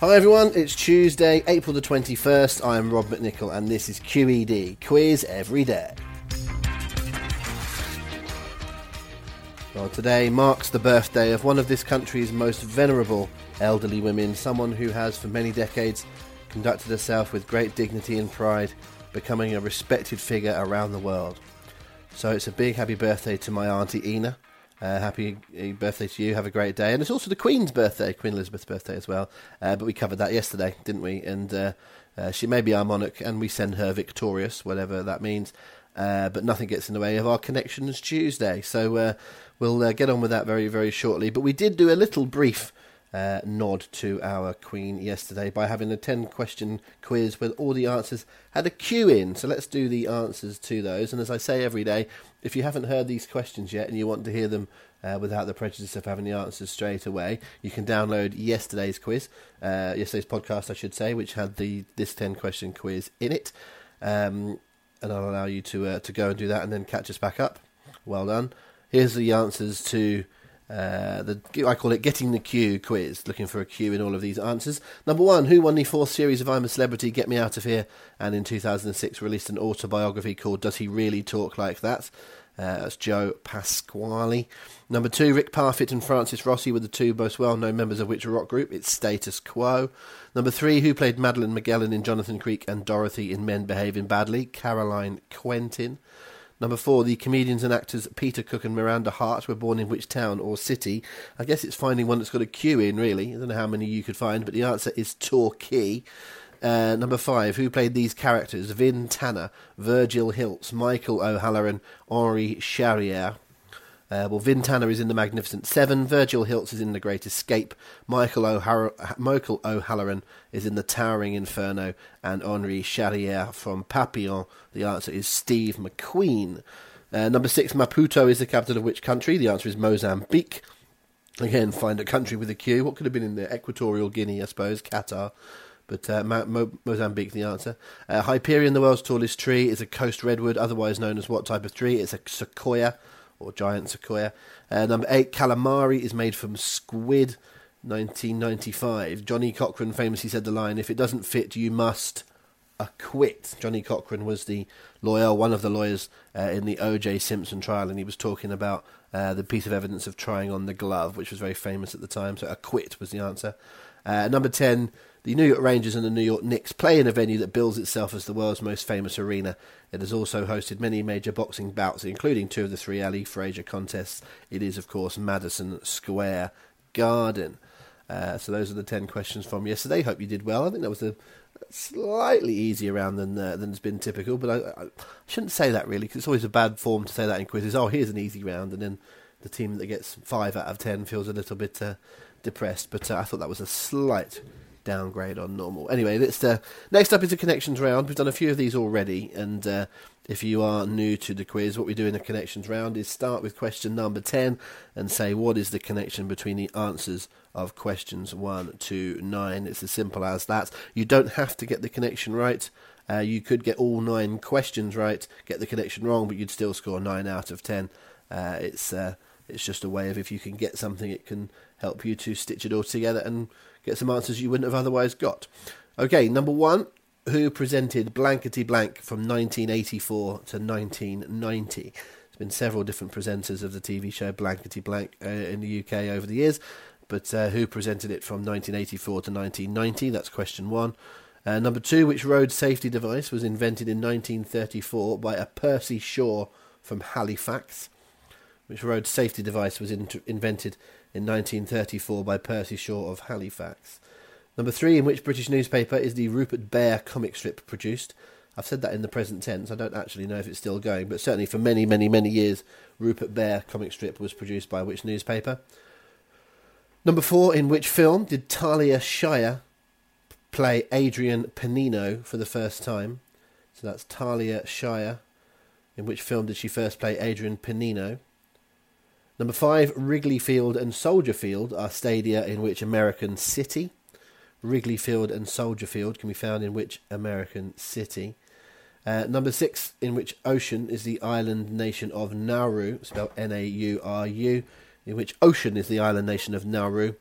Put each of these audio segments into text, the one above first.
Hi everyone, it's Tuesday, April the 21st. I am Rob McNichol and this is QED, Quiz Every Day. Well, today marks the birthday of one of this country's most venerable elderly women, someone who has for many decades conducted herself with great dignity and pride, becoming a respected figure around the world. So it's a big happy birthday to my auntie Ina, uh, happy birthday to you. Have a great day. And it's also the Queen's birthday, Queen Elizabeth's birthday as well. Uh, but we covered that yesterday, didn't we? And uh, uh she may be our monarch, and we send her victorious, whatever that means. Uh, but nothing gets in the way of our Connections Tuesday. So uh, we'll get on with that very, very shortly. But we did do a little brief uh, nod to our Queen yesterday by having a 10 question quiz where all the answers had a Q in. So let's do the answers to those. And as I say every day, if you haven't heard these questions yet and you want to hear them uh, without the prejudice of having the answers straight away, you can download yesterday's quiz, uh, yesterday's podcast, I should say, which had the this 10 question quiz in it. Um, and I'll allow you to uh, to go and do that and then catch us back up. Well done. Here's the answers to uh, the I call it getting the Q quiz, looking for a Q in all of these answers. Number one, who won the fourth series of I'm a Celebrity, Get Me Out of Here, and in 2006 released an autobiography called Does He Really Talk Like That? Uh, that's Joe Pasquale. Number two, Rick Parfitt and Francis Rossi were the two most well-known members of which rock group? It's Status Quo. Number three, who played Madeleine Magellan in Jonathan Creek and Dorothy in Men Behaving Badly? Caroline Quentin. Number four, the comedians and actors Peter Cook and Miranda Hart were born in which town or city? I guess it's finding one that's got a Q in, really. I don't know how many you could find, but the answer is Torquay. Uh, number five, who played these characters? Vin Tanner, Virgil Hilts, Michael O'Hallorhan, Henri Charrière. Uh, well, Vin Tanner is in The Magnificent Seven. Virgil Hilts is in The Great Escape. Michael, Michael O'Hallorhan is in The Towering Inferno. And Henri Charrière from Papillon. The answer is Steve McQueen. Uh, number six, Maputo is the capital of which country? The answer is Mozambique. Again, find a country with a Q. What could have been in there? Equatorial Guinea, I suppose. Qatar. But uh, Mo- Mozambique, the answer. Uh, Hyperion, the world's tallest tree, is a coast redwood, otherwise known as what type of tree? It's a sequoia or giant sequoia. Uh, number eight, calamari is made from squid. 1995. Johnnie Cochran famously said the line, "If it doesn't fit, you must acquit." Johnnie Cochran was the lawyer, one of the lawyers uh, in the O.J. Simpson trial, and he was talking about uh, the piece of evidence of trying on the glove, which was very famous at the time. So acquit was the answer. Uh, number ten, the New York Rangers and the New York Knicks play in a venue that bills itself as the world's most famous arena. It has also hosted many major boxing bouts, including two of the three Ali Frazier contests. It is, of course, Madison Square Garden. Uh, so those are the ten questions from yesterday. Hope you did well. I think that was a slightly easier round than uh, than has been typical, but I, I shouldn't say that really because it's always a bad form to say that in quizzes. Oh, here's an easy round, and then the team that gets five out of ten feels a little bit uh, depressed. But uh, I thought that was a slight downgrade on normal. Anyway, let's, uh, next up is the connections round. We've done a few of these already, and uh, if you are new to the quiz, what we do in the connections round is start with question number 10 and say what is the connection between the answers of questions 1 to 9. It's as simple as that. You don't have to get the connection right. Uh, you could get all nine questions right, get the connection wrong, but you'd still score 9 out of 10. Uh, it's uh, it's just a way of if you can get something, it can help you to stitch it all together and get some answers you wouldn't have otherwise got. Okay, number one, who presented Blankety Blank from 1984 to 1990? There's been several different presenters of the TV show Blankety Blank uh, in the UK over the years, but uh, who presented it from 1984 to 1990? That's question one. Uh, number two, which road safety device was invented in 1934 by a Percy Shaw from Halifax? Which road safety device was in- invented in 1934 by Percy Shaw of Halifax. Number three, in which British newspaper is the Rupert Bear comic strip produced? I've said that in the present tense. I don't actually know if it's still going, but certainly for many, many, many years, Rupert Bear comic strip was produced by which newspaper? Number four, in which film did Talia Shire play Adrian Pennino for the first time? So that's Talia Shire. In which film did she first play Adrian Pennino? Number five, Wrigley Field and Soldier Field are stadia in which American city? Wrigley Field and Soldier Field can be found in which American city? Uh, number six, in which ocean is the island nation of Nauru, spelled N A U R U, in which ocean is the island nation of Nauru?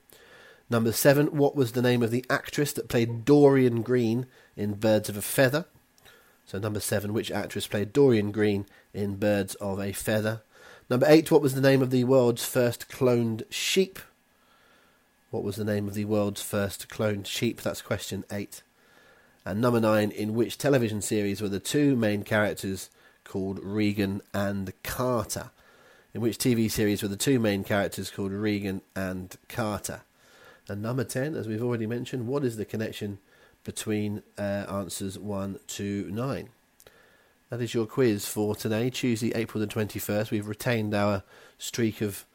Number seven, what was the name of the actress that played Dorien Green in Birds of a Feather? So, number seven, which actress played Dorien Green in Birds of a Feather? Number eight, what was the name of the world's first cloned sheep? What was the name of the world's first cloned sheep? That's question eight. And number nine, in which television series were the two main characters called Regan and Carter? In which TV series were the two main characters called Regan and Carter? And number 10, as we've already mentioned, what is the connection between uh, answers 1 to 9? That is your quiz for today, Tuesday, April the 21st. We've retained our streak of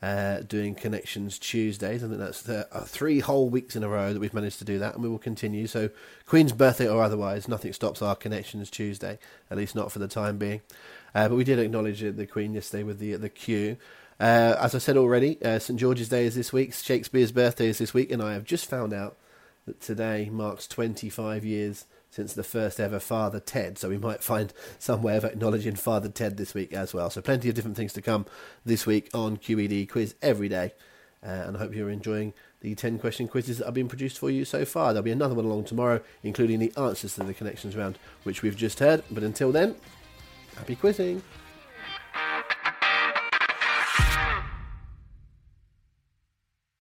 uh, doing Connections Tuesdays. I think that's the, uh, three whole weeks in a row that we've managed to do that, and we will continue. So, Queen's birthday or otherwise, nothing stops our Connections Tuesday, at least not for the time being. Uh, but we did acknowledge the Queen yesterday with the the queue. Uh, as I said already, uh, St George's Day is this week, Shakespeare's birthday is this week, and I have just found out that today marks 25 years since the first ever Father Ted, so we might find some way of acknowledging Father Ted this week as well. So, plenty of different things to come this week on QED Quiz every day, uh, and I hope you're enjoying the 10 question quizzes that have been produced for you so far. There'll be another one along tomorrow, including the answers to the connections round, which we've just heard. But until then, happy quizzing!